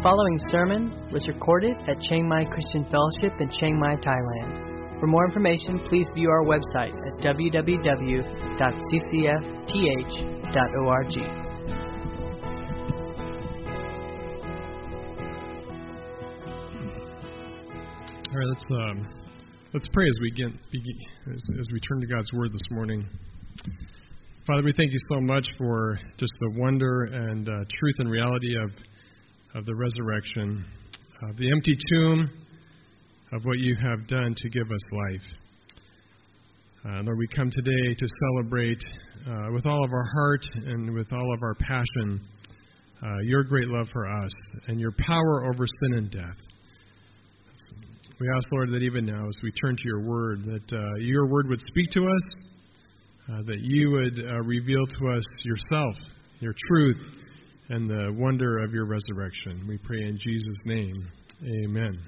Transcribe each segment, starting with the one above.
The following sermon was recorded at Chiang Mai Christian Fellowship in Chiang Mai, Thailand. For more information, please view our website at www.ccfth.org. All right, let's um, let's pray as we get as, as we turn to God's Word this morning. Father, we thank you so much for just the wonder and uh, truth and reality of of the resurrection, of the empty tomb, of what you have done to give us life. Uh, Lord, we come today to celebrate uh, with all of our heart and with all of our passion uh, your great love for us and your power over sin and death. We ask, Lord, that even now, as we turn to your word, that uh, your word would speak to us, uh, that you would uh, reveal to us yourself, your truth, and the wonder of your resurrection. We pray in Jesus' name. Amen.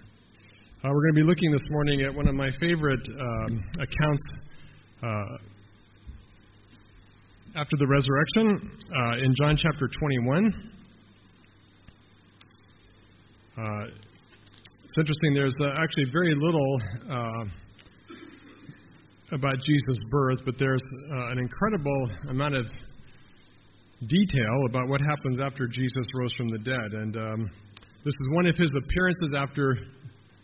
Uh, we're going to be looking this morning at one of my favorite um, accounts uh, after the resurrection uh, in John chapter 21. It's interesting, there's uh, actually very little uh, about Jesus' birth, but there's uh, an incredible amount of detail about what happens after Jesus rose from the dead. And um, this is one of his appearances after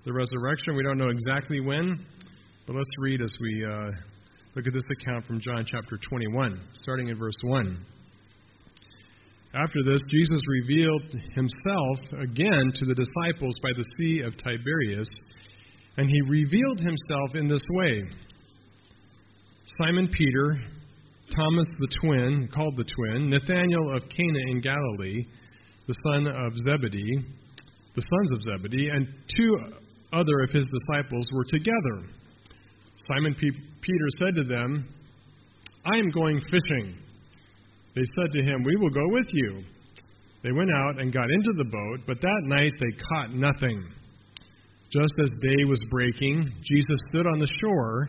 the resurrection. We don't know exactly when, but let's read as we uh, look at this account from John chapter 21, starting in verse 1. After this, Jesus revealed himself again to the disciples by the Sea of Tiberias, and he revealed himself in this way Simon Peter, Thomas the twin, called the twin, Nathanael of Cana in Galilee, the son of Zebedee, the sons of Zebedee, and two other of his disciples were together. Simon P- Peter said to them, I am going fishing. They said to him, We will go with you. They went out and got into the boat, but that night they caught nothing. Just as day was breaking, Jesus stood on the shore,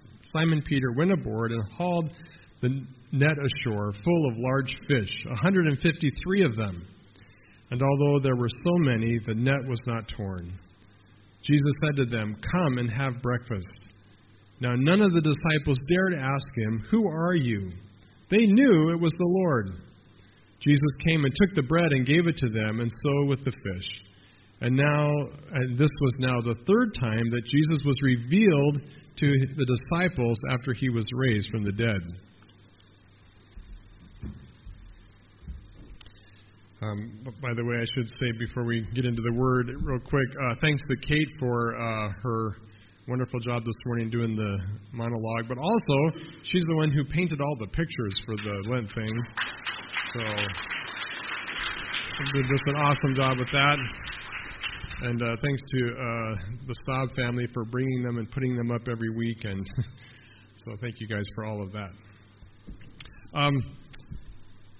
Simon Peter went aboard and hauled the net ashore full of large fish, 153 of them. And although there were so many, the net was not torn. Jesus said to them, Come and have breakfast. Now none of the disciples dared ask him, Who are you? They knew it was the Lord. Jesus came and took the bread and gave it to them, and so with the fish. And now, and this was now the third time that Jesus was revealed to the disciples after he was raised from the dead. Um, by the way, I should say before we get into the word, real quick, uh, thanks to Kate for uh, her wonderful job this morning doing the monologue. But also, she's the one who painted all the pictures for the Lent thing. So, did just an awesome job with that. And uh, thanks to uh, the Staub family for bringing them and putting them up every week. And so, thank you guys for all of that. Um,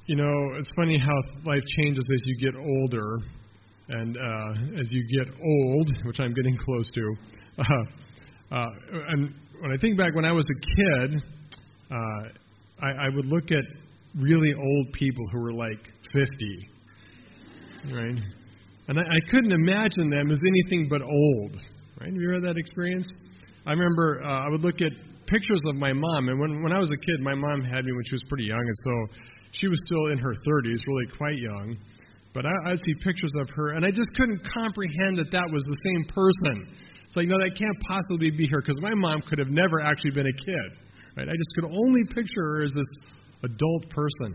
you know, it's funny how life changes as you get older. And uh, as you get old, which I'm getting close to, uh, uh, and when I think back when I was a kid, uh, I, I would look at really old people who were like 50, right? And I, I couldn't imagine them as anything but old, right? Have you ever had that experience? I remember uh, I would look at pictures of my mom, and when when I was a kid, my mom had me when she was pretty young, and so she was still in her 30s, really quite young. But I, I'd see pictures of her, and I just couldn't comprehend that that was the same person. It's like, no, that can't possibly be her because my mom could have never actually been a kid. Right? I just could only picture her as this adult person.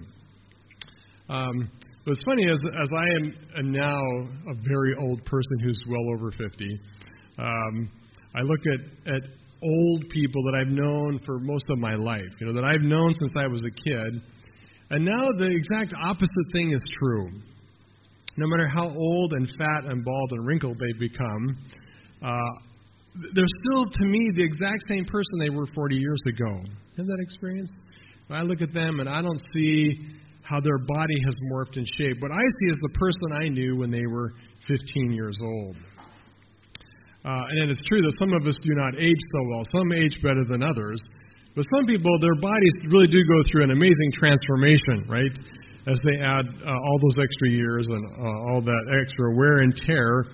Um, what's funny is, as I am, now a very old person who's well over 50, um, I look at, at old people that I've known for most of my life, you know, that I've known since I was a kid. And now the exact opposite thing is true. No matter how old and fat and bald and wrinkled they become, uh, they're still, to me, the exact same person they were 40 years ago. Have that experience? I look at them and I don't see how their body has morphed and shaped. What I see is the person I knew when they were 15 years old. Uh, and it's true that some of us do not age so well. Some age better than others. But some people, their bodies really do go through an amazing transformation, right? As they add uh, all those extra years and uh, all that extra wear and tear.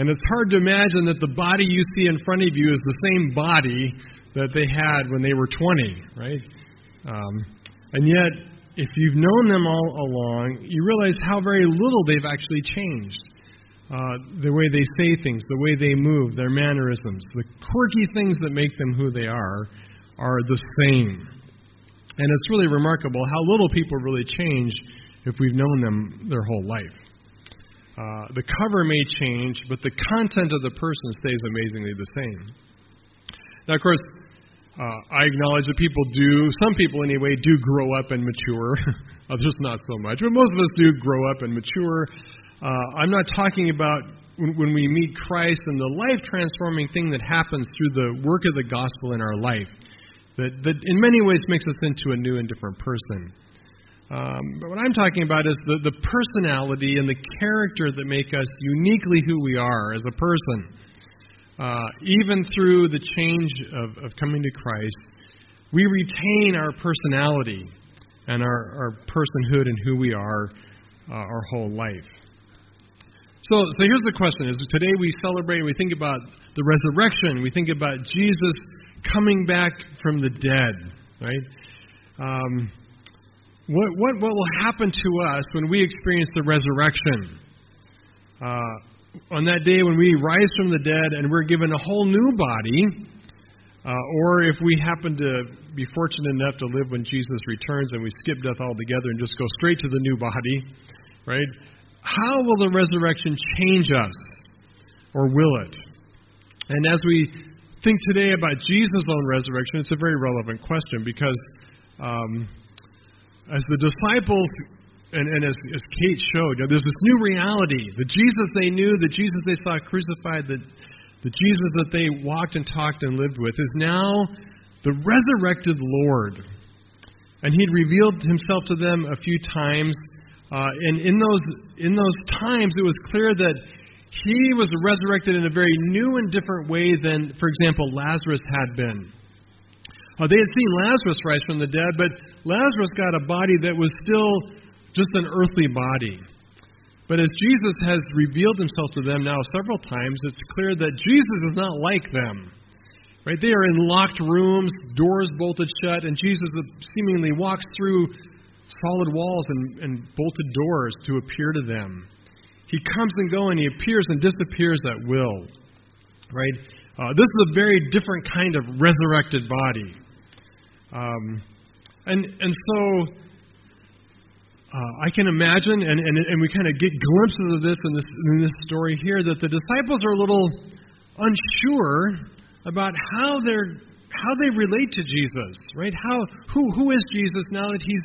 And it's hard to imagine that the body you see in front of you is the same body that they had when they were 20, right? Um, and yet, if you've known them all along, you realize how very little they've actually changed. Uh, the way they say things, the way they move, their mannerisms, the quirky things that make them who they are, are the same. And it's really remarkable how little people really change if we've known them their whole life. Uh, the cover may change, but the content of the person stays amazingly the same. Now, of course, uh, I acknowledge that people do, some people anyway, do grow up and mature. Others not so much. But most of us do grow up and mature. Uh, I'm not talking about when, when we meet Christ and the life transforming thing that happens through the work of the gospel in our life, that, that in many ways makes us into a new and different person. Um, but what I'm talking about is the, the personality and the character that make us uniquely who we are as a person. Uh, even through the change of, of coming to Christ, we retain our personality and our, our personhood and who we are uh, our whole life. So, so here's the question: Is today we celebrate, we think about the resurrection, we think about Jesus coming back from the dead, right? Um, what, what, what will happen to us when we experience the resurrection? Uh, on that day when we rise from the dead and we're given a whole new body, uh, or if we happen to be fortunate enough to live when Jesus returns and we skip death altogether and just go straight to the new body, right? how will the resurrection change us? Or will it? And as we think today about Jesus' own resurrection, it's a very relevant question because um, as the disciples and, and as, as, Kate showed, you know, there's this new reality. The Jesus they knew, the Jesus they saw crucified, the, the Jesus that they walked and talked and lived with, is now the resurrected Lord. And he'd revealed himself to them a few times uh, and in those, in those times, it was clear that he was resurrected in a very new and different way than, for example, Lazarus had been. Uh, they had seen Lazarus rise from the dead, but Lazarus got a body that was still just an earthly body. But as Jesus has revealed himself to them now several times, it's clear that Jesus is not like them. Right? They are in locked rooms, doors bolted shut, and Jesus seemingly walks through solid walls and, and bolted doors to appear to them. He comes and goes, and he appears and disappears at will. Right? Uh, this is a very different kind of resurrected body. Um, and and so uh, I can imagine, and, and, and we kind of get glimpses of this in this in this story here, that the disciples are a little unsure about how they're how they relate to Jesus, right? How who who is Jesus now that he's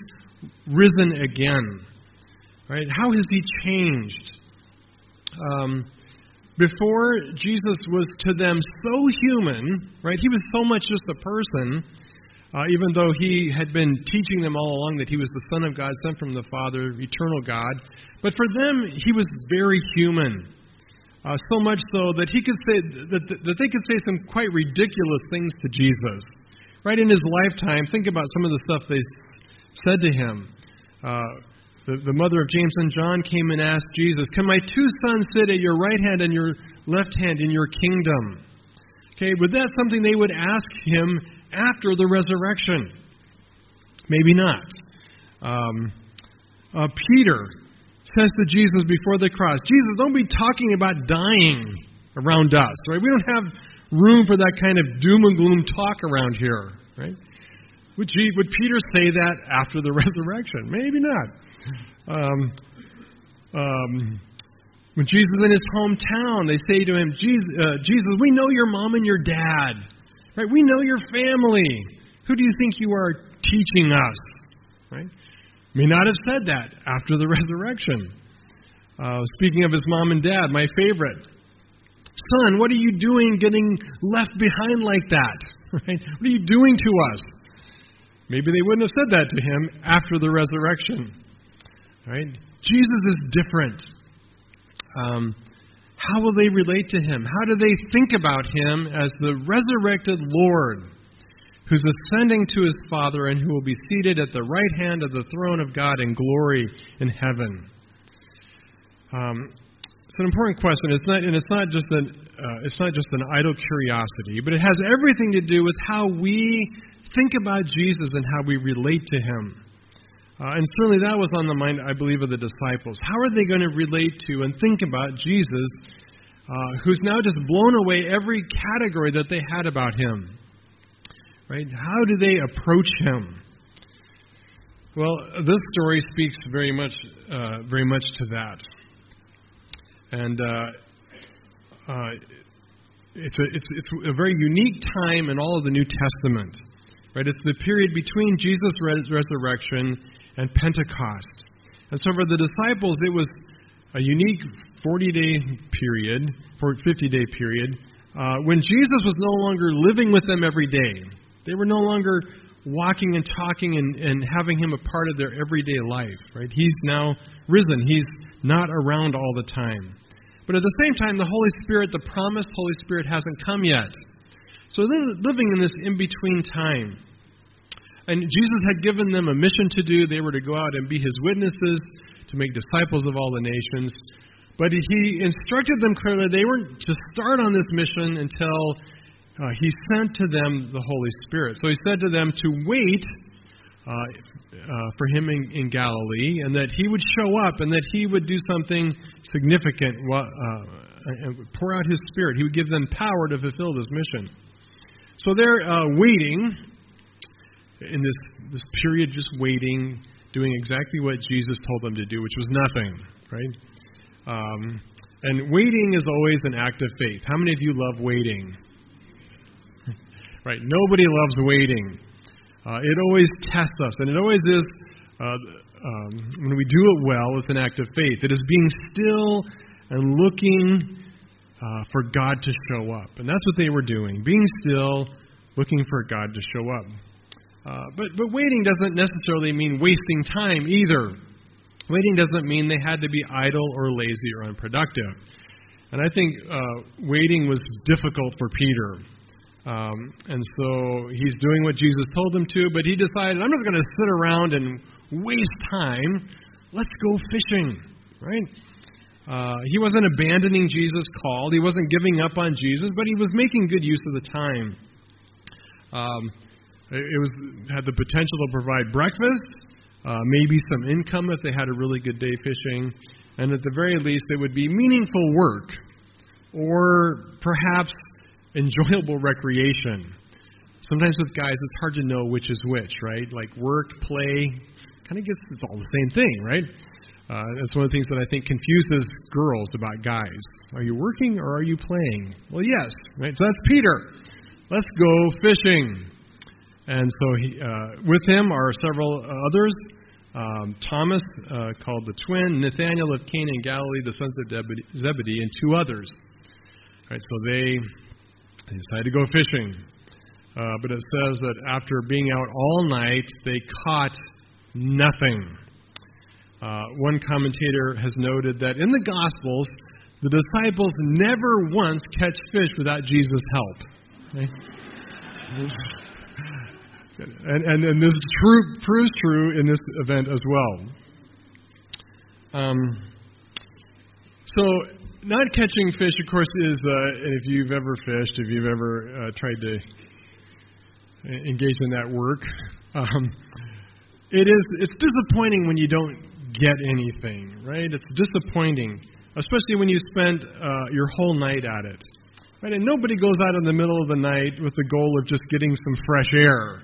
risen again. Right? How has he changed? Um, before Jesus was to them so human, right? He was so much just a person, uh, even though he had been teaching them all along that he was the Son of God, sent from the Father, eternal God. But for them, he was very human. Uh, so much so that he could say that, that they could say some quite ridiculous things to Jesus. Right in his lifetime, think about some of the stuff they said to him, uh, the, the mother of James and John came and asked Jesus, Can my two sons sit at your right hand and your left hand in your kingdom? Okay, but that's something they would ask him after the resurrection. Maybe not. Um, uh, Peter says to Jesus before the cross, Jesus, don't be talking about dying around us, right? We don't have room for that kind of doom and gloom talk around here, right? Would, would Peter say that after the resurrection? Maybe not. Um, um, when Jesus is in his hometown, they say to him, Jesus, uh, Jesus, we know your mom and your dad. Right? We know your family. Who do you think you are teaching us? Right? May not have said that after the resurrection. Uh, speaking of his mom and dad, my favorite. Son, what are you doing getting left behind like that? Right? What are you doing to us? Maybe they wouldn't have said that to him after the resurrection. Right? Jesus is different. Um, how will they relate to him? How do they think about him as the resurrected Lord who's ascending to his Father and who will be seated at the right hand of the throne of God in glory in heaven? Um, it's an important question. It's not, and it's not just an, uh, it's not just an idle curiosity, but it has everything to do with how we think about Jesus and how we relate to him. Uh, and certainly that was on the mind, I believe, of the disciples. How are they going to relate to and think about Jesus, uh, who's now just blown away every category that they had about him? Right? How do they approach him? Well, this story speaks very much, uh, very much to that. And uh, uh, it's, a, it's, it's a very unique time in all of the New Testament. Right? It's the period between Jesus' res- resurrection and Pentecost. And so for the disciples, it was a unique 40 day period, 50 day period, uh, when Jesus was no longer living with them every day. They were no longer walking and talking and, and having him a part of their everyday life. Right? He's now risen. He's not around all the time. But at the same time, the Holy Spirit, the promised Holy Spirit, hasn't come yet. So they're living in this in between time. And Jesus had given them a mission to do. They were to go out and be his witnesses, to make disciples of all the nations. But he instructed them clearly they weren't to start on this mission until uh, he sent to them the Holy Spirit. So he said to them to wait uh, uh, for him in, in, Galilee, and that he would show up, and that he would do something significant, uh, and pour out his Spirit. He would give them power to fulfill this mission. So they're uh, waiting in this, this period just waiting, doing exactly what Jesus told them to do, which was nothing, right? Um, and waiting is always an act of faith. How many of you love waiting? right? Nobody loves waiting. Uh, it always tests us, and it always is. Uh, um, when we do it well, it's an act of faith. It is being still and looking uh, for God to show up, and that's what they were doing: being still, looking for God to show up. Uh, but, but waiting doesn't necessarily mean wasting time either. Waiting doesn't mean they had to be idle or lazy or unproductive. And I think uh, waiting was difficult for Peter. Um, and so he's doing what Jesus told him to, but he decided, I'm not going to sit around and waste time. Let's go fishing, right? Uh, he wasn't abandoning Jesus' call. He wasn't giving up on Jesus, but he was making good use of the time. Um, it was had the potential to provide breakfast, uh, maybe some income if they had a really good day fishing, and at the very least, it would be meaningful work or perhaps enjoyable recreation. Sometimes with guys, it's hard to know which is which, right? Like work, play, kind of gets it's all the same thing, right? Uh, that's one of the things that I think confuses girls about guys. Are you working or are you playing? Well, yes, right. So that's Peter. Let's go fishing. And so he, uh, with him are several others. Um, Thomas, uh, called the twin, Nathanael of Cana in Galilee, the sons of Zebedee, and two others. Right, so they, they decided to go fishing. Uh, but it says that after being out all night, they caught nothing. Uh, one commentator has noted that in the Gospels, the disciples never once catch fish without Jesus' help. Okay? And, and, and this true, proves true in this event as well. Um, so, not catching fish, of course, is, uh, if you've ever fished, if you've ever uh, tried to engage in that work, um, it is, it's disappointing when you don't get anything, right? It's disappointing, especially when you spend uh, your whole night at it. Right? And nobody goes out in the middle of the night with the goal of just getting some fresh air.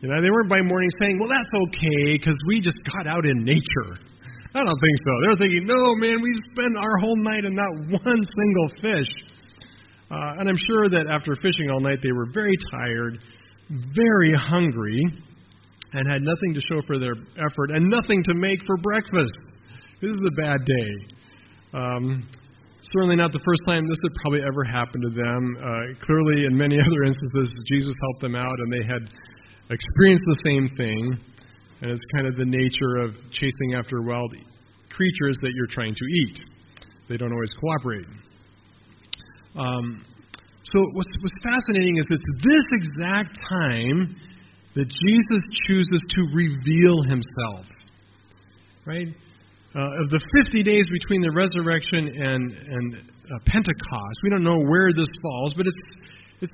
You know, they weren't by morning saying, "Well, that's okay because we just got out in nature." I don't think so. They're thinking, "No, man, we spent our whole night and not one single fish." Uh, and I'm sure that after fishing all night, they were very tired, very hungry, and had nothing to show for their effort and nothing to make for breakfast. This is a bad day. Um, certainly not the first time this had probably ever happened to them. Uh, clearly, in many other instances, Jesus helped them out and they had experienced the same thing. And it's kind of the nature of chasing after wild creatures that you're trying to eat. They don't always cooperate. Um, so what's, what's fascinating is it's this exact time that Jesus chooses to reveal himself. Right? Uh, of the 50 days between the resurrection and, and uh, Pentecost, we don't know where this falls, but it's, it's,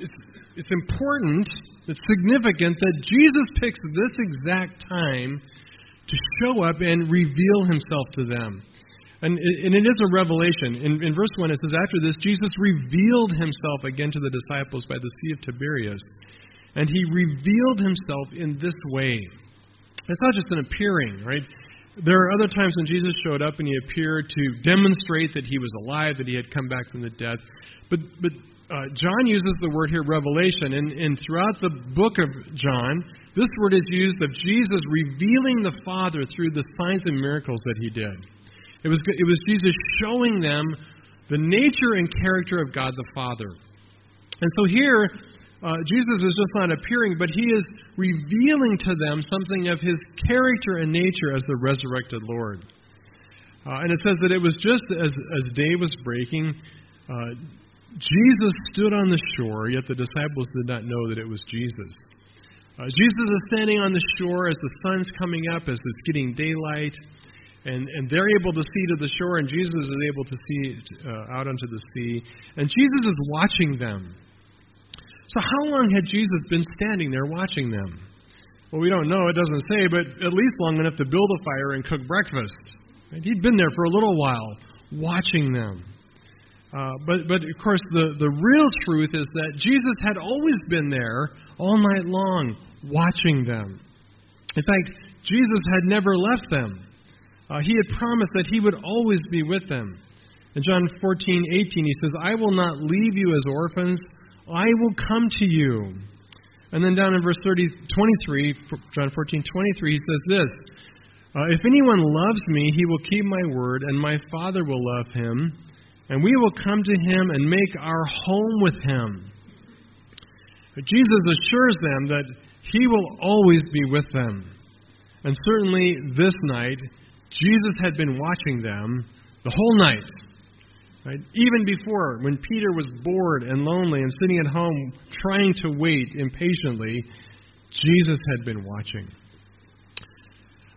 it's, it's important, it's significant that Jesus picks this exact time to show up and reveal himself to them. And, and it is a revelation. In, in verse 1, it says, After this, Jesus revealed himself again to the disciples by the Sea of Tiberias. And he revealed himself in this way. It's not just an appearing, right? There are other times when Jesus showed up and he appeared to demonstrate that he was alive, that he had come back from the dead. But, but uh, John uses the word here, revelation, and, and throughout the book of John, this word is used of Jesus revealing the Father through the signs and miracles that he did. It was, it was Jesus showing them the nature and character of God the Father. And so here, uh, Jesus is just not appearing, but he is revealing to them something of his character and nature as the resurrected Lord. Uh, and it says that it was just as, as day was breaking, uh, Jesus stood on the shore, yet the disciples did not know that it was Jesus. Uh, Jesus is standing on the shore as the sun's coming up, as it's getting daylight and, and they're able to see to the shore, and Jesus is able to see uh, out onto the sea. And Jesus is watching them. So, how long had Jesus been standing there watching them? Well, we don't know. It doesn't say, but at least long enough to build a fire and cook breakfast. And he'd been there for a little while watching them. Uh, but, but of course, the, the real truth is that Jesus had always been there all night long watching them. In fact, Jesus had never left them. Uh, he had promised that he would always be with them. In John 14, 18, he says, I will not leave you as orphans, I will come to you. And then down in verse 30, 23, John 14, 23, he says this uh, If anyone loves me, he will keep my word, and my Father will love him, and we will come to him and make our home with him. But Jesus assures them that he will always be with them. And certainly this night, Jesus had been watching them the whole night. Right? Even before, when Peter was bored and lonely and sitting at home trying to wait impatiently, Jesus had been watching.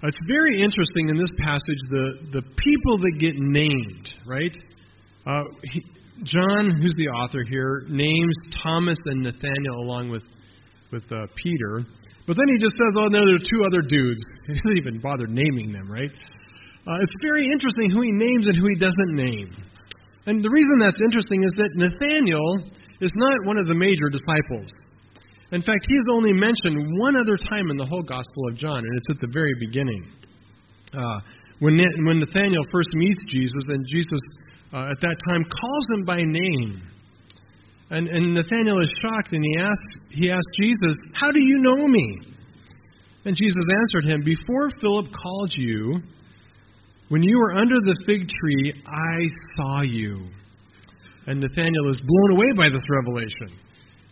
It's very interesting in this passage the, the people that get named, right? Uh, he, John, who's the author here, names Thomas and Nathaniel along with, with uh, Peter. But then he just says, oh, no, there are two other dudes. He doesn't even bother naming them, right? Uh, it's very interesting who he names and who he doesn't name. And the reason that's interesting is that Nathaniel is not one of the major disciples. In fact, he is only mentioned one other time in the whole Gospel of John, and it's at the very beginning. Uh, when, when Nathaniel first meets Jesus, and Jesus uh, at that time calls him by name. And, and Nathaniel is shocked, and he asks, he asks Jesus, How do you know me? And Jesus answered him, Before Philip called you, when you were under the fig tree, I saw you. And Nathanael is blown away by this revelation.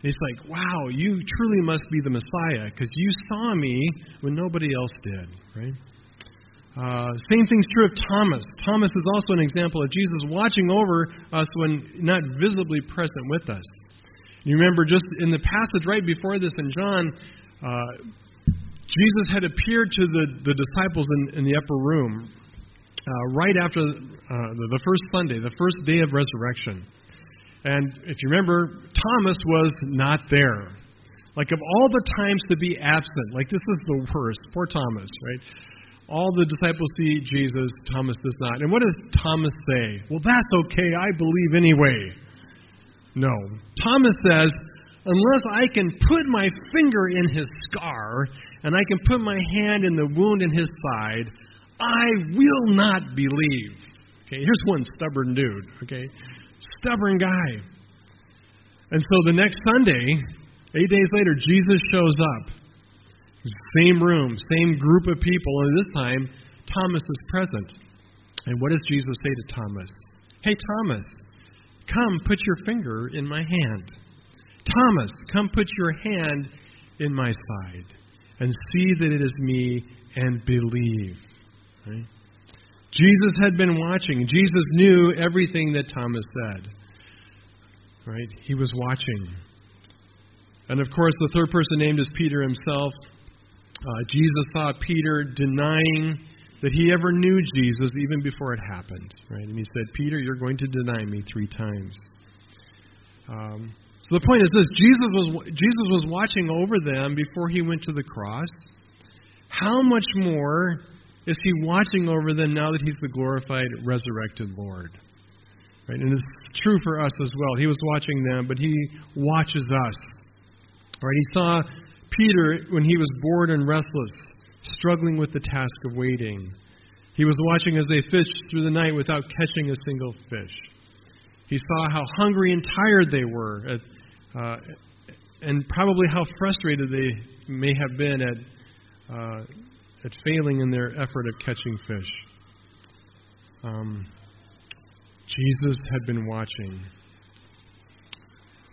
He's like, wow, you truly must be the Messiah because you saw me when nobody else did, right? Uh, same thing's true of Thomas. Thomas is also an example of Jesus watching over us when not visibly present with us. You remember just in the passage right before this in John, uh, Jesus had appeared to the, the disciples in, in the upper room uh, right after uh, the, the first Sunday, the first day of resurrection. And if you remember, Thomas was not there. Like, of all the times to be absent, like, this is the worst. Poor Thomas, right? All the disciples see Jesus, Thomas does not. And what does Thomas say? Well, that's okay. I believe anyway. No. Thomas says, unless I can put my finger in his scar and I can put my hand in the wound in his side, I will not believe. Okay, here's one stubborn dude, okay? Stubborn guy. And so the next Sunday, eight days later, Jesus shows up. Same room, same group of people, and this time Thomas is present. And what does Jesus say to Thomas? Hey, Thomas, come put your finger in my hand. Thomas, come put your hand in my side and see that it is me and believe. Right? Jesus had been watching. Jesus knew everything that Thomas said. Right? He was watching. And of course, the third person named is Peter himself. Uh, Jesus saw Peter denying that he ever knew Jesus even before it happened. Right? And he said, Peter, you're going to deny me three times. Um, so the point is this Jesus was, Jesus was watching over them before he went to the cross. How much more is he watching over them now that he's the glorified, resurrected Lord? Right? And it's true for us as well. He was watching them, but he watches us. Right? He saw Peter, when he was bored and restless, struggling with the task of waiting. He was watching as they fished through the night without catching a single fish. He saw how hungry and tired they were, at, uh, and probably how frustrated they may have been at, uh, at failing in their effort of catching fish. Um, Jesus had been watching.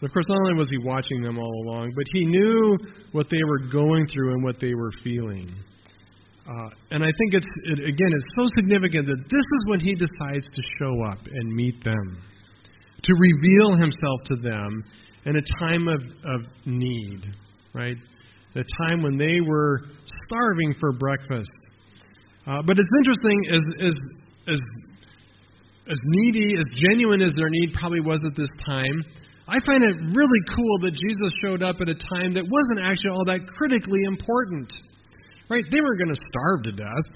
Of course, not only was he watching them all along, but he knew what they were going through and what they were feeling. Uh, and I think it's, it, again, it's so significant that this is when he decides to show up and meet them, to reveal himself to them in a time of, of need, right? A time when they were starving for breakfast. Uh, but it's interesting, as, as, as, as needy, as genuine as their need probably was at this time, I find it really cool that Jesus showed up at a time that wasn't actually all that critically important. Right? They were going to starve to death.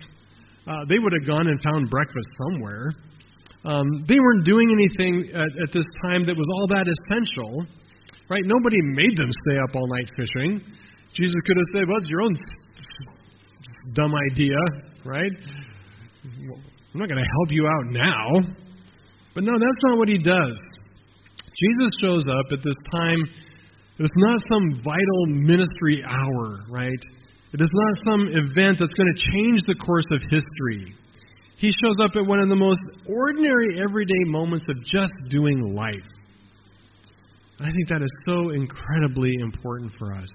Uh, they would have gone and found breakfast somewhere. Um, they weren't doing anything at, at this time that was all that essential. Right? Nobody made them stay up all night fishing. Jesus could have said, "Well, it's your own dumb idea, right? I'm not going to help you out now." But no, that's not what he does. Jesus shows up at this time. It's not some vital ministry hour, right? It is not some event that's going to change the course of history. He shows up at one of the most ordinary, everyday moments of just doing life. I think that is so incredibly important for us.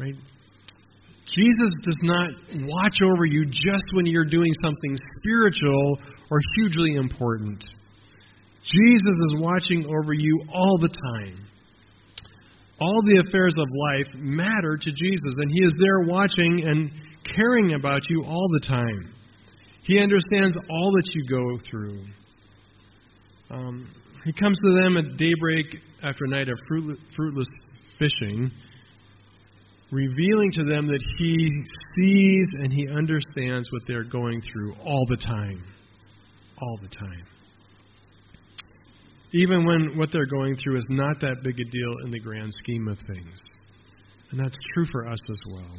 Right? Jesus does not watch over you just when you're doing something spiritual or hugely important. Jesus is watching over you all the time. All the affairs of life matter to Jesus, and He is there watching and caring about you all the time. He understands all that you go through. Um, he comes to them at daybreak after a night of fruitless fishing, revealing to them that He sees and He understands what they're going through all the time. All the time even when what they're going through is not that big a deal in the grand scheme of things. And that's true for us as well.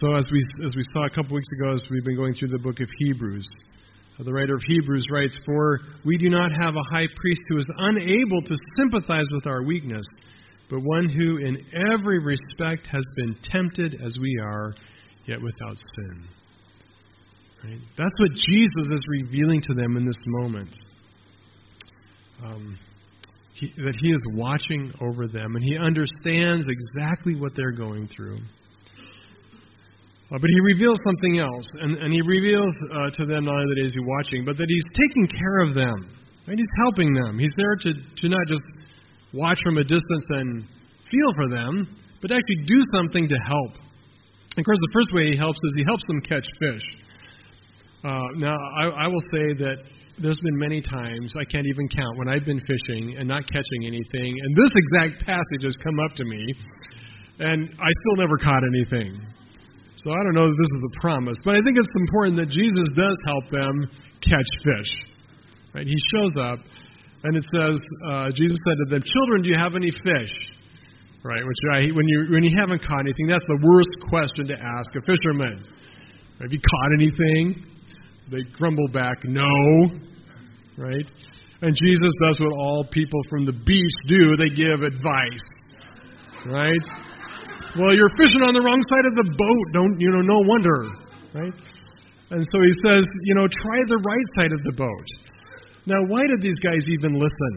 So, as we, as we saw a couple weeks ago, as we've been going through the book of Hebrews, uh, the writer of Hebrews writes, For we do not have a high priest who is unable to sympathize with our weakness, but one who in every respect has been tempted as we are, yet without sin. Right? That's what Jesus is revealing to them in this moment um, he, that He is watching over them and He understands exactly what they're going through. Uh, but He reveals something else, and, and He reveals uh, to them not only that He's watching, but that He's taking care of them. And He's helping them. He's there to, to not just watch from a distance and feel for them, but actually do something to help. Of course, the first way He helps is He helps them catch fish. Uh, now, I, I will say that there's been many times, I can't even count, when I've been fishing and not catching anything, and this exact passage has come up to me, and I still never caught anything. So I don't know that this is a promise, but I think it's important that Jesus does help them catch fish. Right? He shows up, and it says, uh, Jesus said to them, "Children, do you have any fish?" Right? Which I, when you when you haven't caught anything, that's the worst question to ask a fisherman. Have you caught anything? They grumble back, "No." Right? And Jesus does what all people from the beach do. They give advice. Right? Well, you're fishing on the wrong side of the boat. Don't, you know, no wonder. Right? And so he says, you know, try the right side of the boat. Now, why did these guys even listen?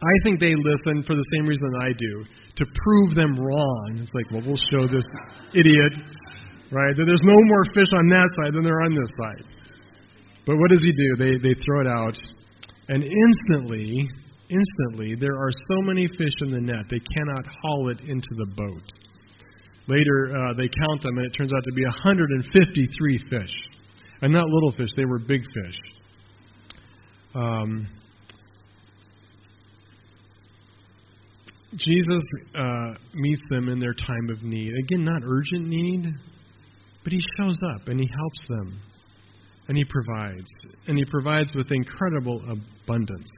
I think they listen for the same reason I do, to prove them wrong. It's like, well, we'll show this idiot, right, that there's no more fish on that side than there are on this side. But what does he do? They, they throw it out and instantly, instantly, there are so many fish in the net, they cannot haul it into the boat. Later, uh, they count them, and it turns out to be 153 fish. And not little fish, they were big fish. Um, Jesus uh, meets them in their time of need. Again, not urgent need, but he shows up and he helps them and He provides. And He provides with incredible abundance.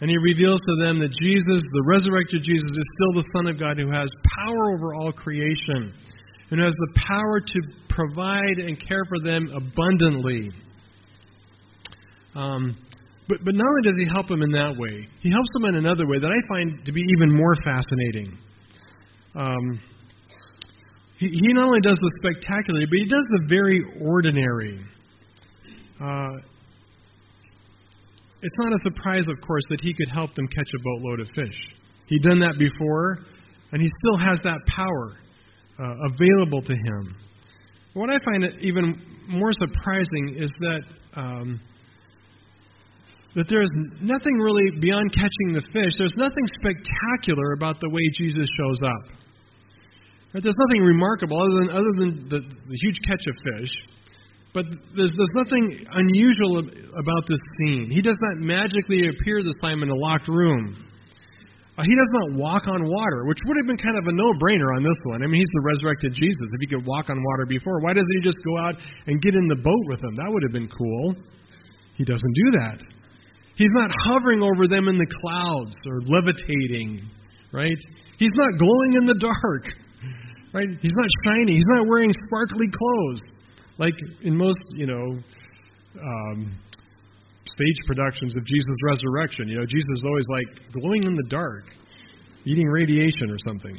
And He reveals to them that Jesus, the resurrected Jesus, is still the Son of God who has power over all creation and has the power to provide and care for them abundantly. Um, but, but not only does He help them in that way, He helps them in another way that I find to be even more fascinating. Um, he, he not only does the spectacular, but He does the very ordinary. Uh, it's not a surprise, of course, that he could help them catch a boatload of fish. He'd done that before, and he still has that power uh, available to him. What I find even more surprising is that um, that there is nothing really beyond catching the fish. There's nothing spectacular about the way Jesus shows up. There's nothing remarkable other than other than the, the huge catch of fish. But there's, there's nothing unusual about this scene. He does not magically appear this time in a locked room. Uh, he does not walk on water, which would have been kind of a no brainer on this one. I mean, he's the resurrected Jesus. If he could walk on water before, why doesn't he just go out and get in the boat with them? That would have been cool. He doesn't do that. He's not hovering over them in the clouds or levitating, right? He's not glowing in the dark, right? He's not shiny. He's not wearing sparkly clothes like in most, you know, um, stage productions of Jesus' resurrection, you know, Jesus is always like glowing in the dark, eating radiation or something.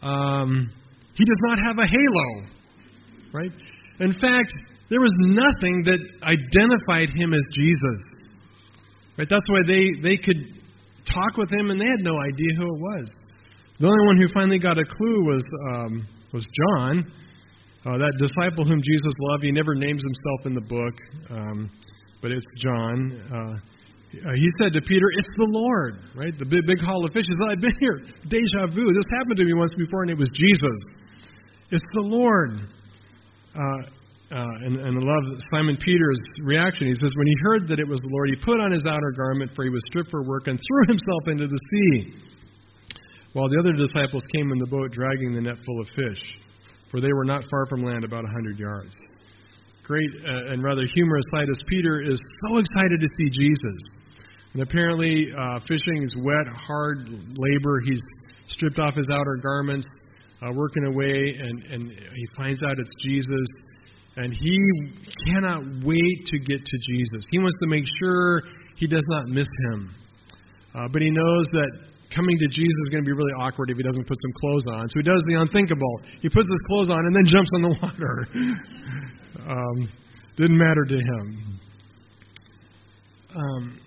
Um, he does not have a halo, right? In fact, there was nothing that identified him as Jesus. Right? That's why they, they could talk with him and they had no idea who it was. The only one who finally got a clue was um, was John, uh, that disciple whom Jesus loved, he never names himself in the book, um, but it's John. Uh, he said to Peter, It's the Lord, right? The big, big haul of fish. He said, I've been here. Deja vu. This happened to me once before, and it was Jesus. It's the Lord. Uh, uh, and, and I love Simon Peter's reaction. He says, When he heard that it was the Lord, he put on his outer garment, for he was stripped for work, and threw himself into the sea. While the other disciples came in the boat, dragging the net full of fish for they were not far from land, about a hundred yards. Great uh, and rather humorous sight as Peter is so excited to see Jesus. And apparently, uh, fishing is wet, hard labor. He's stripped off his outer garments, uh, working away, and, and he finds out it's Jesus. And he cannot wait to get to Jesus. He wants to make sure he does not miss him. Uh, but he knows that coming to Jesus is going to be really awkward if he doesn't put some clothes on. So he does the unthinkable. He puts his clothes on and then jumps in the water. um, didn't matter to him. Um,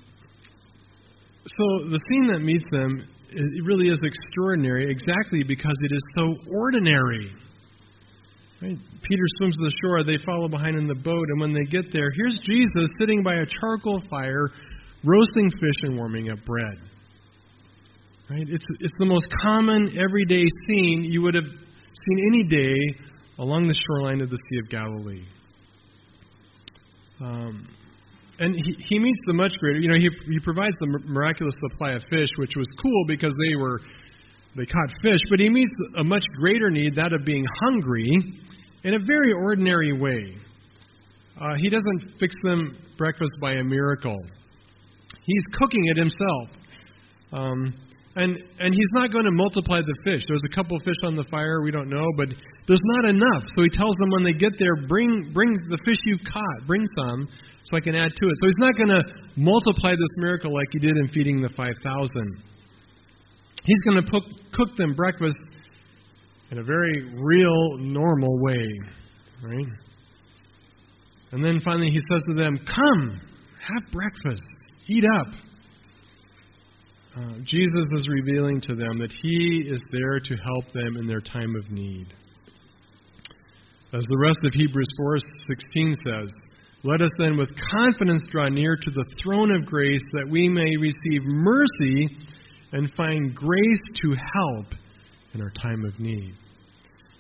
so the scene that meets them it really is extraordinary exactly because it is so ordinary. Right? Peter swims to the shore. They follow behind in the boat. And when they get there, here's Jesus sitting by a charcoal fire, roasting fish and warming up bread. Right? It's, it's the most common everyday scene you would have seen any day along the shoreline of the Sea of Galilee. Um, and he, he meets the much greater, you know, he, he provides the miraculous supply of fish, which was cool because they were they caught fish, but he meets a much greater need, that of being hungry, in a very ordinary way. Uh, he doesn't fix them breakfast by a miracle. He's cooking it himself. Um, and and he's not going to multiply the fish. There's a couple of fish on the fire, we don't know, but there's not enough. So he tells them when they get there, bring bring the fish you've caught, bring some, so I can add to it. So he's not going to multiply this miracle like he did in feeding the five thousand. He's going to cook them breakfast in a very real, normal way, right? And then finally he says to them, "Come, have breakfast, eat up." Uh, Jesus is revealing to them that He is there to help them in their time of need. As the rest of Hebrews 4:16 says, "Let us then with confidence draw near to the throne of grace that we may receive mercy and find grace to help in our time of need."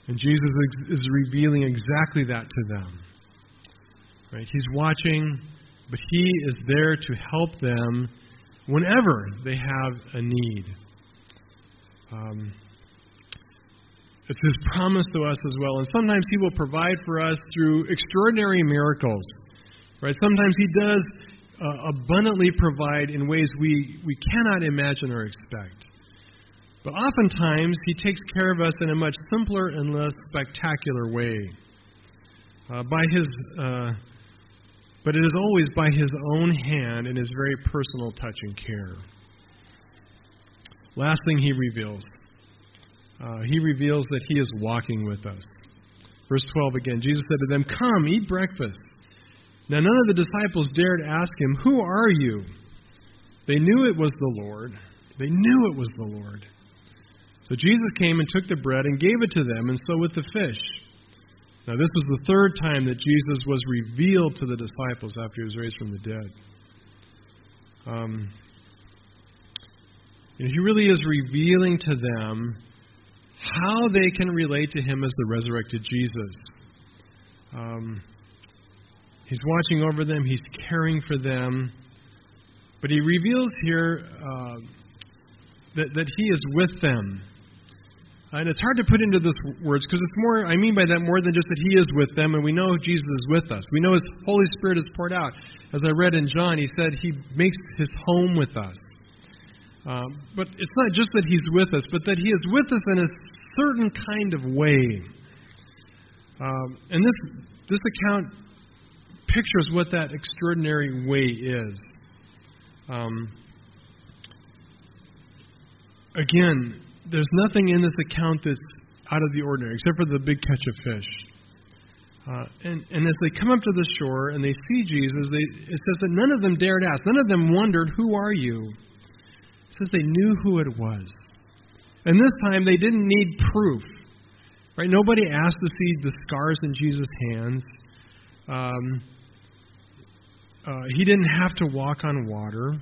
And Jesus is revealing exactly that to them. Right? He's watching, but he is there to help them whenever they have a need. Um, it's His promise to us as well. And sometimes He will provide for us through extraordinary miracles. Right? Sometimes He does uh, abundantly provide in ways we, we cannot imagine or expect. But oftentimes, He takes care of us in a much simpler and less spectacular way. Uh, by His uh, but it is always by His own hand and His very personal touch and care. Last thing He reveals uh, He reveals that He is walking with us. Verse 12 again Jesus said to them, Come, eat breakfast. Now none of the disciples dared ask Him, Who are you? They knew it was the Lord. They knew it was the Lord. So Jesus came and took the bread and gave it to them, and so with the fish. Now, this was the third time that Jesus was revealed to the disciples after he was raised from the dead. Um, he really is revealing to them how they can relate to him as the resurrected Jesus. Um, he's watching over them, he's caring for them. But he reveals here uh, that, that he is with them. And it's hard to put into this words because it's more, I mean by that more than just that He is with them, and we know Jesus is with us. We know His Holy Spirit is poured out. As I read in John, He said He makes His home with us. Um, but it's not just that He's with us, but that He is with us in a certain kind of way. Um, and this, this account pictures what that extraordinary way is. Um, again, there's nothing in this account that's out of the ordinary, except for the big catch of fish. Uh, and, and as they come up to the shore and they see Jesus, they, it says that none of them dared ask. None of them wondered, Who are you? It says they knew who it was. And this time they didn't need proof. Right? Nobody asked to see the scars in Jesus' hands. Um, uh, he didn't have to walk on water.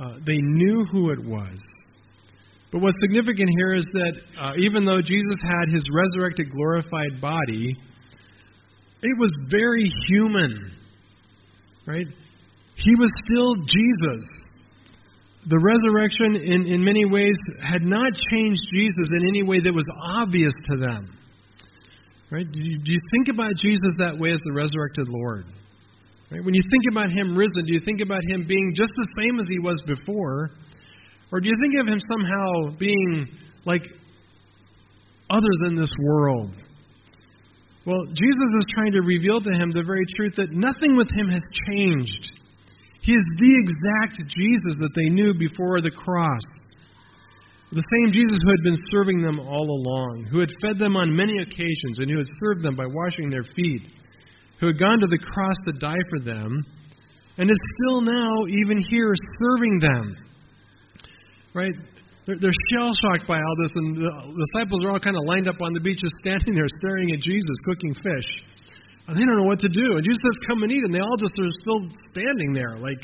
Uh, they knew who it was. But what's significant here is that uh, even though Jesus had his resurrected, glorified body, it was very human. Right? He was still Jesus. The resurrection, in, in many ways, had not changed Jesus in any way that was obvious to them. Right? Do you, do you think about Jesus that way as the resurrected Lord? Right? When you think about him risen, do you think about him being just the same as he was before? Or do you think of him somehow being like other than this world? Well, Jesus is trying to reveal to him the very truth that nothing with him has changed. He is the exact Jesus that they knew before the cross. The same Jesus who had been serving them all along, who had fed them on many occasions, and who had served them by washing their feet, who had gone to the cross to die for them, and is still now, even here, serving them right? They're, they're shell shocked by all this, and the disciples are all kind of lined up on the beach, just standing there staring at Jesus cooking fish. And they don't know what to do. And Jesus says, Come and eat. And they all just are still standing there, like,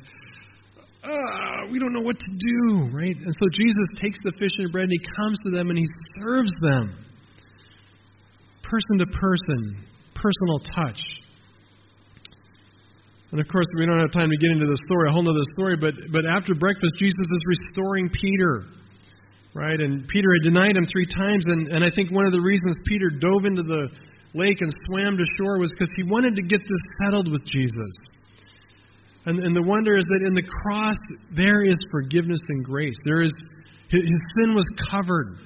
ah, we don't know what to do, right? And so Jesus takes the fish and bread and he comes to them and he serves them. Person to person, personal touch. And of course, we don't have time to get into the story, a whole other story, but, but after breakfast, Jesus is restoring Peter. right? And Peter had denied him three times, and, and I think one of the reasons Peter dove into the lake and swam to shore was because he wanted to get this settled with Jesus. And, and the wonder is that in the cross, there is forgiveness and grace. There is his, his sin was covered.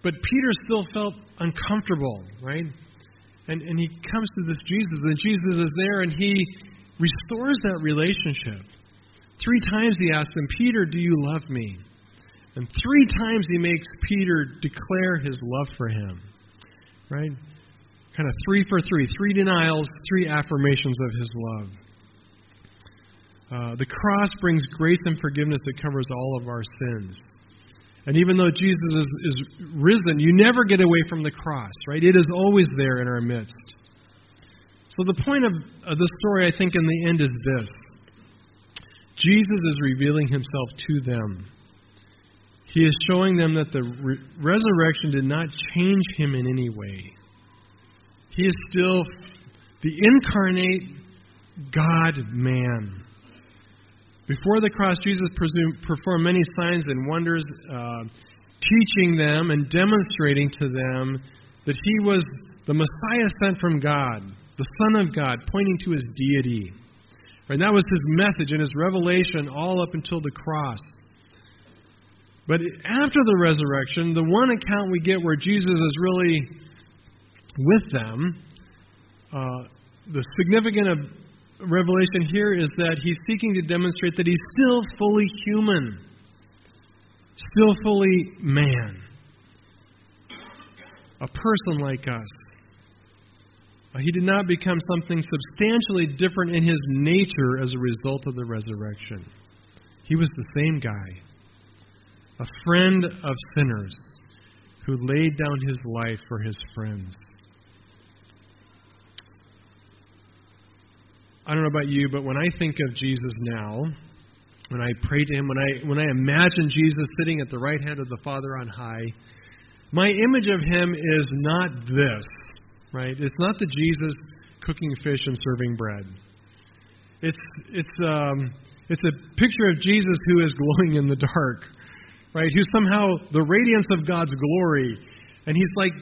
But Peter still felt uncomfortable, right? And, and he comes to this Jesus, and Jesus is there, and he restores that relationship. Three times he asks him, Peter, do you love me? And three times he makes Peter declare his love for him. Right? Kind of three for three. Three denials, three affirmations of his love. Uh, the cross brings grace and forgiveness that covers all of our sins. And even though Jesus is, is risen, you never get away from the cross, right? It is always there in our midst. So the point of, of the story, I think, in the end is this Jesus is revealing himself to them. He is showing them that the re- resurrection did not change him in any way. He is still the incarnate God man. Before the cross, Jesus performed many signs and wonders, uh, teaching them and demonstrating to them that he was the Messiah sent from God, the Son of God, pointing to his deity. And that was his message and his revelation all up until the cross. But after the resurrection, the one account we get where Jesus is really with them, uh, the significant revelation here is that he's seeking to demonstrate that he's still fully human, still fully man, a person like us. He did not become something substantially different in his nature as a result of the resurrection. He was the same guy, a friend of sinners who laid down his life for his friends. I don't know about you, but when I think of Jesus now, when I pray to him, when I when I imagine Jesus sitting at the right hand of the Father on high, my image of him is not this, right? It's not the Jesus cooking fish and serving bread. It's it's um, it's a picture of Jesus who is glowing in the dark, right? Who's somehow the radiance of God's glory, and he's like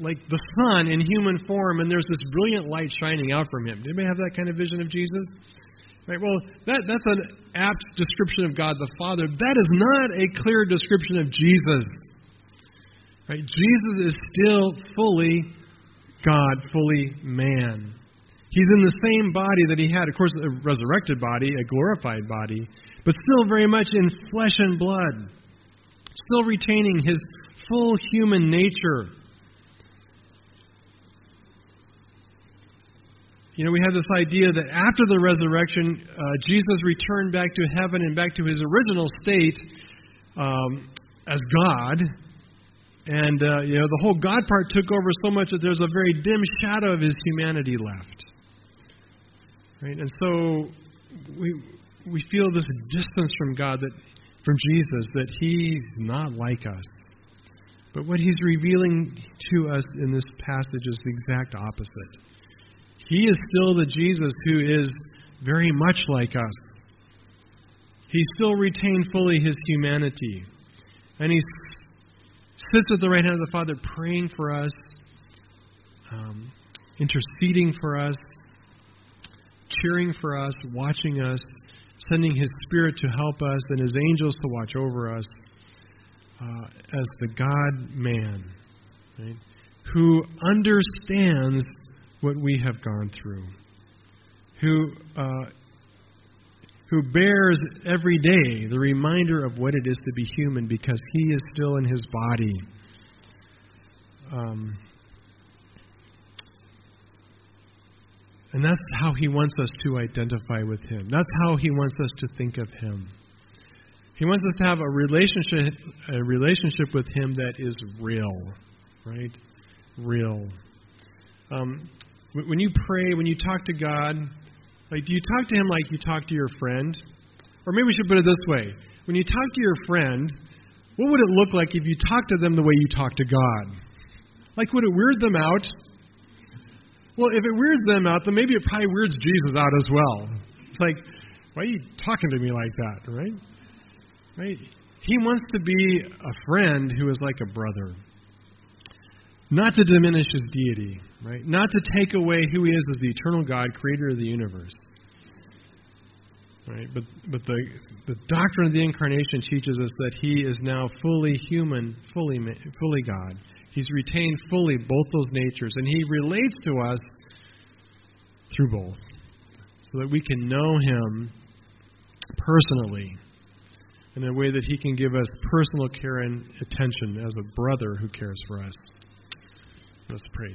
like the sun in human form, and there's this brilliant light shining out from him. Do anybody have that kind of vision of Jesus? Right. Well, that that's an apt description of God the Father. That is not a clear description of Jesus. Right. Jesus is still fully God, fully man. He's in the same body that he had, of course, a resurrected body, a glorified body, but still very much in flesh and blood, still retaining his full human nature. You know, we have this idea that after the resurrection, uh, Jesus returned back to heaven and back to his original state um, as God. And, uh, you know, the whole God part took over so much that there's a very dim shadow of his humanity left. Right? And so we, we feel this distance from God, that, from Jesus, that he's not like us. But what he's revealing to us in this passage is the exact opposite. He is still the Jesus who is very much like us. He still retained fully his humanity. And he sits at the right hand of the Father praying for us, um, interceding for us, cheering for us, watching us, sending his Spirit to help us, and his angels to watch over us uh, as the God man, right, who understands what we have gone through, who, uh, who bears every day the reminder of what it is to be human because he is still in his body. Um, and that's how he wants us to identify with him. That's how he wants us to think of him. He wants us to have a relationship a relationship with him that is real, right? Real. Um, when you pray, when you talk to God, like, do you talk to Him like you talk to your friend? Or maybe we should put it this way when you talk to your friend, what would it look like if you talked to them the way you talk to God? Like, would it weird them out? Well, if it weirds them out, then maybe it probably weirds Jesus out as well. It's like, why are you talking to me like that, right? Right? He wants to be a friend who is like a brother. Not to diminish his deity, right? Not to take away who he is as the eternal God, creator of the universe. Right? But but the the doctrine of the incarnation teaches us that he is now fully human, fully fully God. He's retained fully both those natures, and he relates to us through both, so that we can know him personally in a way that he can give us personal care and attention as a brother who cares for us. Let's pray.